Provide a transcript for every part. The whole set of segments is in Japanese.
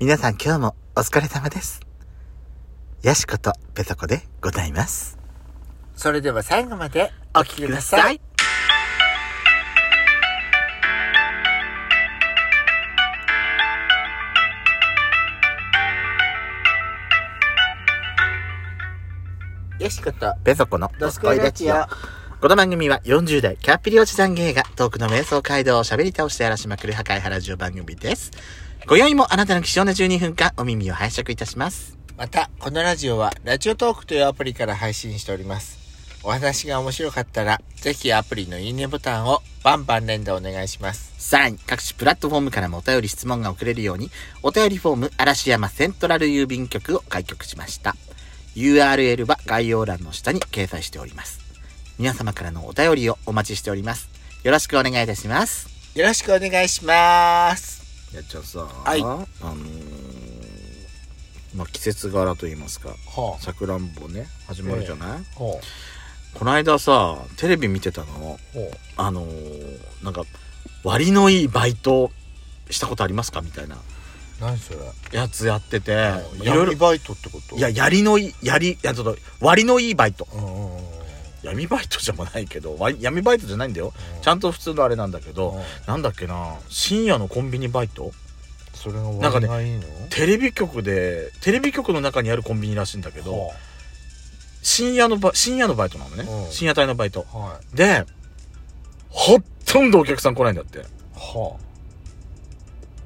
皆さん今日もお疲れ様です。ヤシコとペソコでございます。それでは最後までお聞きください。よしこと、ペソコのドスコイラジオ。この番組は40代キャッピリおじさん芸がトークの瞑想街道を喋り倒して荒らしまくる破壊派ラジオ番組です。今宵もあなたの貴重な12分間お耳を拝借いたします。また、このラジオは、ラジオトークというアプリから配信しております。お話が面白かったら、ぜひアプリのいいねボタンをバンバン連打お願いします。さらに各種プラットフォームからもお便り質問が送れるように、お便りフォーム嵐山セントラル郵便局を開局しました。URL は概要欄の下に掲載しております。皆様からのお便りをお待ちしております。よろしくお願いいたします。よろしくお願いします。いや、じゃあさ、はい。あのーまあ、季節柄と言いますか、ほさくらんぼね、始まるじゃない、ほこの間さ、テレビ見てたの、う。ほう。あのーなんか、割のいいバイトしたことありますか？みたいな。何それ？やつやってて、い闇ろいろ、バイトってこと？いや、やりのいい、やり、いや、ちょっと、割のいいバイト。うんうんうん。闇バイトじゃもないけど、わ闇バイトじゃないんだよ。ちゃんと普通のあれなんだけど、うんなんだっけな、深夜のコンビニバイト？それがなんかねテレビ局で、テレビ局の中にあるコンビニらしいんだけど、は深夜のバ、深夜のバイトなのね。うん深夜帯のバイト。で、ほとんどお客さん来ないんだって。は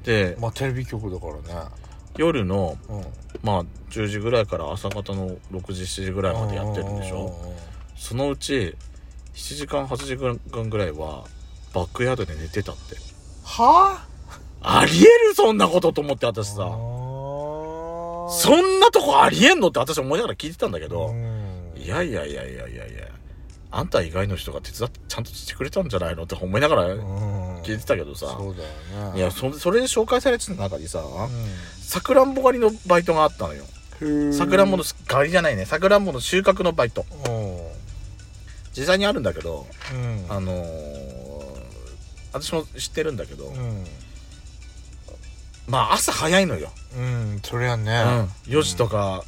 であ。、まあ、テレビ局だからね。夜の、うん。まあ、10時ぐらいから朝方の6時、7時ぐらいまでやってるんでしょ？そのうち、7時間、8時間ぐらいは、バックヤードで寝てたって。はあ？りえるそんなことと思って私さ。あそんなとこありえんのって私思いながら聞いてたんだけど、うんいやいやいやいやいやいや、あんた以外の人が手伝ってちゃんとしてくれたんじゃないのって思いながらうん聞いてたけどさ。そうだよねいや、そそれで紹介されてた中にさ、うさくらんぼ狩りのバイトがあったのよ。んさくらんぼの狩りじゃないね。さくらんぼの収穫のバイト。うん実際にあるんだけど、うん。あのー私も知ってるんだけど、うん。まあ朝早いのよ。うんそりゃね。うん、4時とか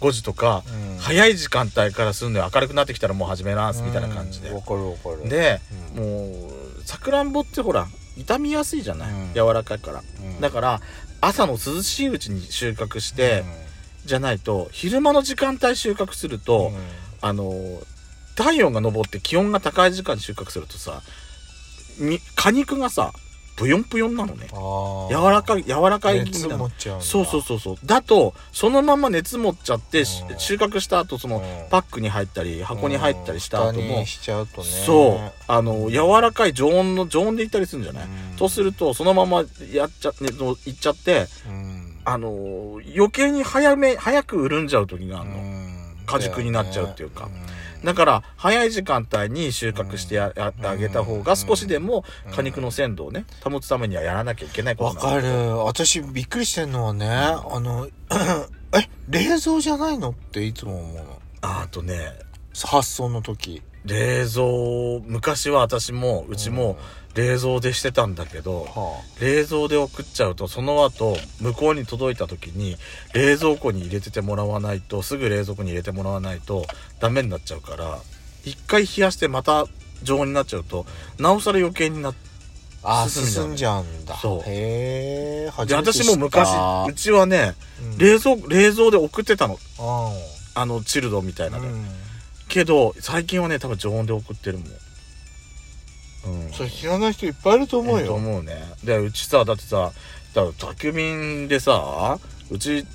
5時とか、うん。早い時間帯からすんのよ。明るくなってきたらもう始めます、みたいな感じで。かるわかる。で、うん。もう、さくらんぼってほら、傷みやすいじゃない、うん。柔らかいから。うん。だから、朝の涼しいうちに収穫して、うじゃないと、昼間の時間帯収穫すると、ん。あの、太陽が昇って気温が高い時間に収穫するとさ、み果肉がさ、ぷよんぷよんなのね。柔らかい、柔らかい気熱味な。の。持っちゃうんだ。そうそうそうそう。だと、そのまま熱持っちゃって、収穫した後、その、うん。パックに入ったり、箱に入ったりした後も蓋に、しちゃうそう、あの、柔らかい常温の、常温でいったりするんじゃない、うん。とすると、そのままやっちゃ、ね、のいっちゃって、うん。あの、余計に早め、早く潤んじゃう時があるの。うん。果熟になっちゃうっていうか。んだから、早い時間帯に収穫してや,、やってあげた方が、少しでも果肉の鮮度をね、保つためにはやらなきゃいけないことわかる。私びっくりしてんのはね、あの、え、冷蔵じゃないの？っていつも思うの。ああとね、発送の時。冷蔵、昔は私も、うちも冷蔵でしてたんだけど、は冷蔵で送っちゃうと、その後、向こうに届いた時に、冷蔵庫に入れててもらわないと、すぐ冷蔵庫に入れてもらわないと、ダメになっちゃうから、一回冷やしてまた常温になっちゃうと、なおさら余計になっあ。あ、進んじゃう進んだ。そうへえ、私も昔、うちはね、うん冷蔵、冷蔵で送ってたの。ああの、チルドみたいなの。うんけど、最近はね、多分常温で送ってるもん。うん。それ知らない人いっぱいいると思うとよ。思うね。で、うちさ、だってさ、宅便でさ、うち、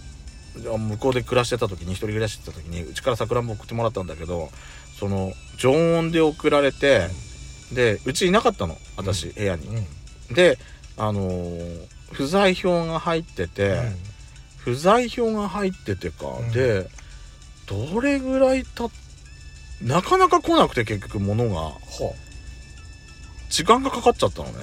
向こうで暮らしてた時に、一人暮らししてた時に、うちから桜んぼ送ってもらったんだけど、その、常温で送られて、で、うちいなかったの、私、部屋に。うん。で、あのー不在票が入ってて、不在票が入っててか、うんで、どれぐらいたっなかなか来なくて結局物が、は時間がかかっちゃったのね。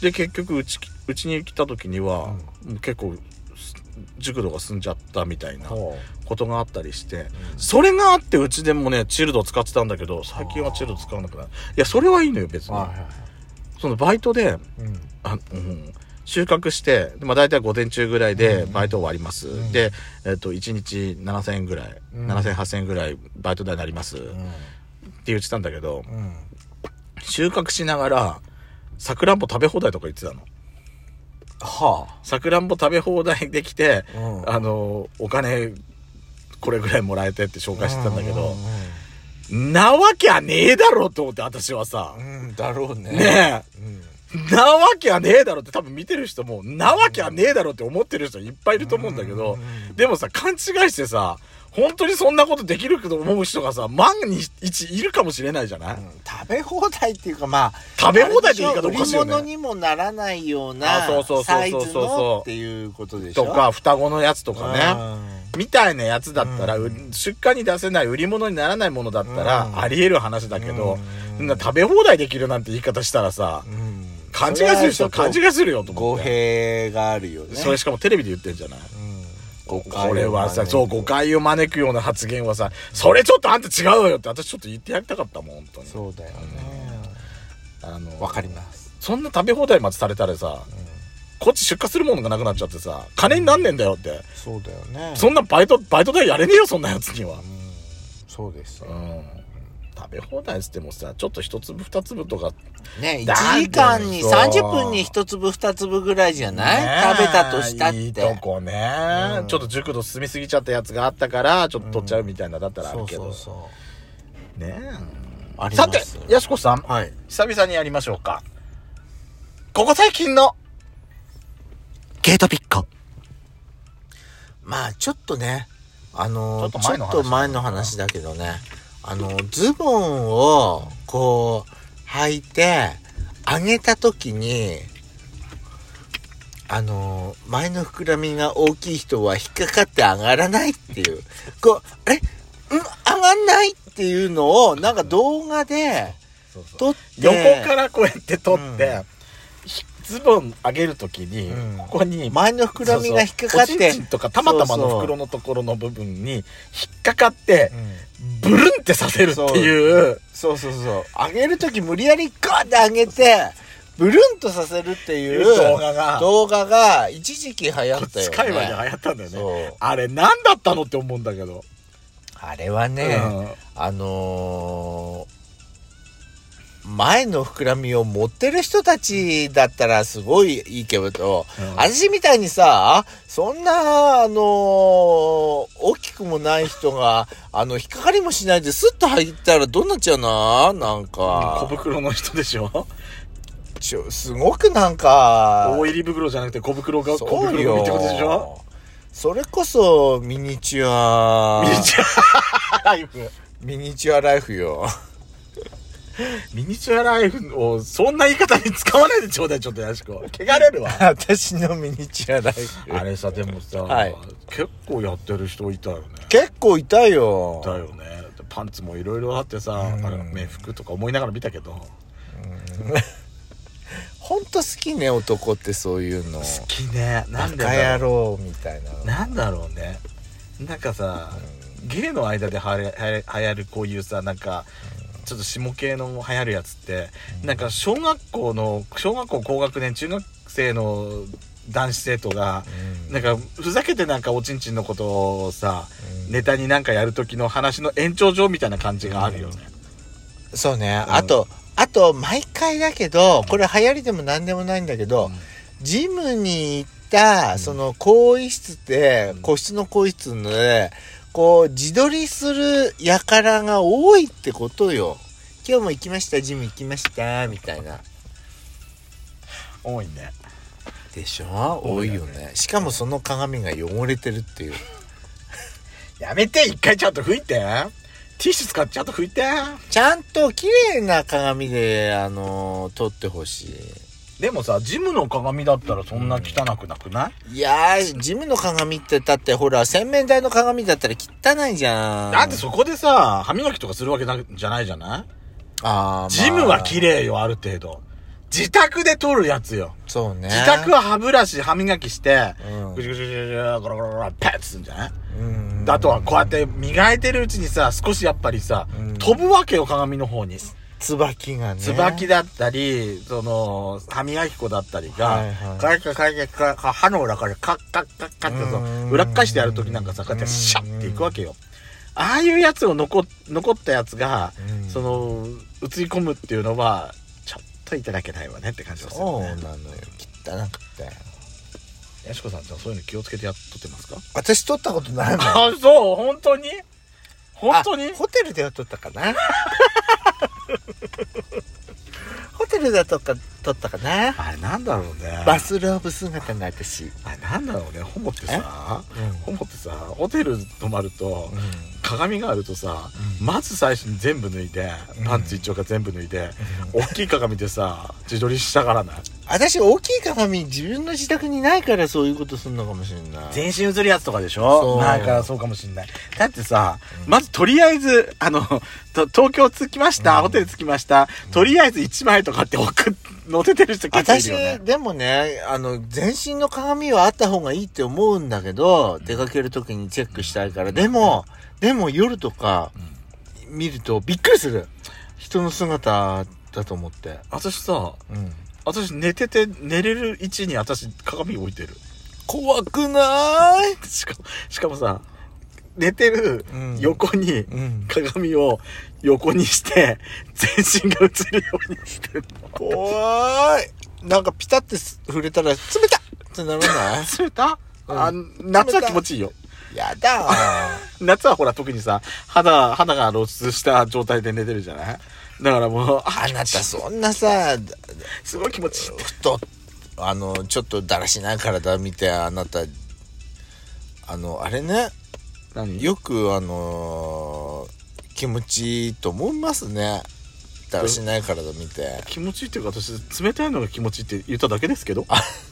うで、結局うち、うちに来た時には、うん結構、す熟度が済んじゃったみたいなはことがあったりして、あそれがあってうちでもね、チルド使ってたんだけど、最近はチルド使わなくなる。いや、それはいいのよ、別に。はいはいはいそのバイトで、うんあ、うん、収穫して、まあ大体午前中ぐらいでうんバイト終わります。んで、えっ、と、1日7000円ぐらい、うん7000、8000円ぐらいバイト代になります。ってうん。言ってたんだけど、うん。収穫しながら、さくらんぼ食べ放題とか言ってたの。はさくらんぼ食べ放題できて、あ。うん。あの、お金、これぐらいもらえてって紹介してたんだけど、うなわけはねえだろって思って、私はさ。ん。うん、だろうね。ねうん。え、なわけはねえだろって多分見てる人も、なわけはねえだろって思ってる人いっぱいいると思うんだけど、うんでもさ、勘違いしてさ、本当にそんなことできると思う人がさ、万に一いるかもしれないじゃない、うん食べ放題っていうかまあ食べ放題って言い方おかしいよ売り物ね。にもならないようあなそうそうそうそう。サイズそうのっていうことでしょ？とか、双子のやつとかね。ねみたいなやつだったら、うん。う出荷に出せない売り物にならないものだったら、うん。あり得る話だけど、食べ放題できるなんて言い方したらさ、うん。勘違いする人は勘違いするよと思語って。弊があるよね。それしかもテレビで言ってんじゃない？うんこれはさ、そう、誤解を招くような発言はさ、それちょっとあんた違うよって私ちょっと言ってやりたかったもん、本当に。そうだよねあの、わかりますそんな食べ放題までされたらさ、こっち出荷するものがなくなっちゃってさ、金になんねんだよって。そうだよねそんなバイト、バイト代やれねえよ、そんなやつには。うんそうですようん。食べ放題っつってもさ、ちょっと一粒二粒とか、ねだ1時間にそう。30分に1粒2粒ぐらいじゃない？ね食べたとしたっいいとてこね、うん。ちょっと熟度進みすぎちゃったやつがあったから、ちょっと取っちゃうみたいなだったらあるけど。そうそうねありまさすて、やしこさん、はい。久々にやりましょうか。ここ最近の、ゲートピッコ。まあちょっとねあのちょっと前の話だけどねあのズボンをこう履いて上げた時にあの前の膨らみが大きい人は引っかかって上がらないっていう。こうあれ？ん？上がんないっていうのをなんか動画で撮って。横からこうやって取って、うん。ひズボン上げるときに、うんここに、前の膨らみが引っかかってとかたまたまの袋のところの部分に引っかかってう、んブルンってさせるっていう、そうそうそう。上げるとき無理やりガーって上げて、ブルンとさせるっていう動画が、動画が一時期流行ったよね。で流行ったんだよね。あれ何だったのって思うんだけど。あれはね、あのー前の膨らみを持ってる人たちだったらすごいいいけど、うん私みたいにさ、そんな、あのー大きくもない人が、あの、引っかかりもしないでスッと入ったらどうなっちゃうな？なんか。小袋の人でしょ？ちょすごくなんか、大入り袋じゃなくて小袋が、小袋が見てことでしょ？よ。それこそミニチュア、ミニチュアライフ。ミニチュアライフよ。ミニチュアライフをそんな言い方に使わないでちょうだい、ちょっとやしこ。汚れるわ。私のミニチュアライフ。あれさ、でもさ、はい結構やってる人いたよね。結構いたよ。だよね。パンツもいろいろあってさ、うんあれ冥服とか思いながら見たけど、好ほんと好きね、男ってそういうの。きね。なんだろ郎みたいな。う。なんだろうね。なんかさ、ゲイの間ではやはや流行るこういうさ、なんか、ちょっと下系の流行るやつって、なんか小学校の、小学校高学年、中学生の男子生徒が、うん。なんか、ふざけてなんかおちんちんのことをさ、うん。ネタになんかやる時の話の延長上みたいな感じがあるよね。そうね。うん。あと、あと、毎回だけど、これ流行りでも何でもないんだけど、ジムに行った、うん。その、更衣室でうん、個室の更衣室で、こう、自撮りする輩が多いってことよ。今日も行きました、ジム行きました、みたいな。多いね。でしょ？多いよね。しかもその鏡が汚れてるっていう。やめて、一回ちゃんと拭いて。ティッシュ使ってちゃんと拭いて。ちゃんと綺麗な鏡で、あの撮ってほしでもさ、ジムの鏡だったらそんな汚くなくない、い。いやー、ジムの鏡ってだってほら、洗面台の鏡だったら汚いじゃん。だってそこでさ、歯磨きとかするわけなじゃないじゃない？あー、ジムは綺麗。麗よ、ある程度。自宅で撮るやつよ。そうね。自宅は歯ブラシ、歯磨きして、うんぐしぐしぐしぐし、ゴロゴロゴロ、ペッつすんじゃないうん。あとはこうやって磨いてるうちにさ、少しやっぱりさ、うん飛ぶわけよ、鏡の方に。椿がね。椿だったり、その、歯磨き粉だったりが、はいはいかいかいかいかいか歯の裏からカッカッカッカッってそううん裏っ返してやるときなんかさ、こうやってシャッていくわけよ。ああいうやつを残、残ったやつが、うんその、映り込むっていうのは、ちょっといただけないわねって感じですそうよね。なのよ。汚くて。やしこさんじゃあそういうの気をつけてやっとってますか？私撮ったことないもん。あ、そう？本当に？本当に？あホテルでは撮ったかな ホテルでは撮った撮ったかな？あれなんだろうね。バスローブ姿の私。あれなんだろうね。ホモってさ、うん。ホモってさ、ホテル泊まると、鏡があるとさ、まず最初に全部脱いで、パンツ一丁か全部脱いで、大きい鏡でさ、自撮りしたがらない私大きい鏡自分の自宅にないからそういうことするのかもしれない。全身映るやつとかでしょ？ないからそうかもしんない。だってさ、まずとりあえず、あの、と東京着きました、うん。ホテル着きました、とりあえず1枚とかって送っ、載せてる人結構いる私よね。でもねあの全身の鏡はあった方がいいって思うんだけど出かける時にチェックしたいから。でもでも夜とか見るとびっくりする。人の姿だと思って、私さ、うん、私寝てて寝れる位置に私鏡置いてる。怖くない？しかも、しかもさ、寝てるうん。横にうん。鏡を横にして、全身が映るようにしてるの。怖い。なんかピタって触れたら冷たっ！ってならない？冷たあ、夏は気持ちいいよ。やだ。夏はほら特にさ、肌、肌が露出した状態で寝てるじゃない？だからもう、ああなたそんなさすごい気持ちいい。太あのちょっとだらしない体見てあなたあのあれね何？よくあのー気持ちいいと思いますねだらしない体見て気持ちいいっていうか私、冷たいのが気持ちいいって言っただけですけど。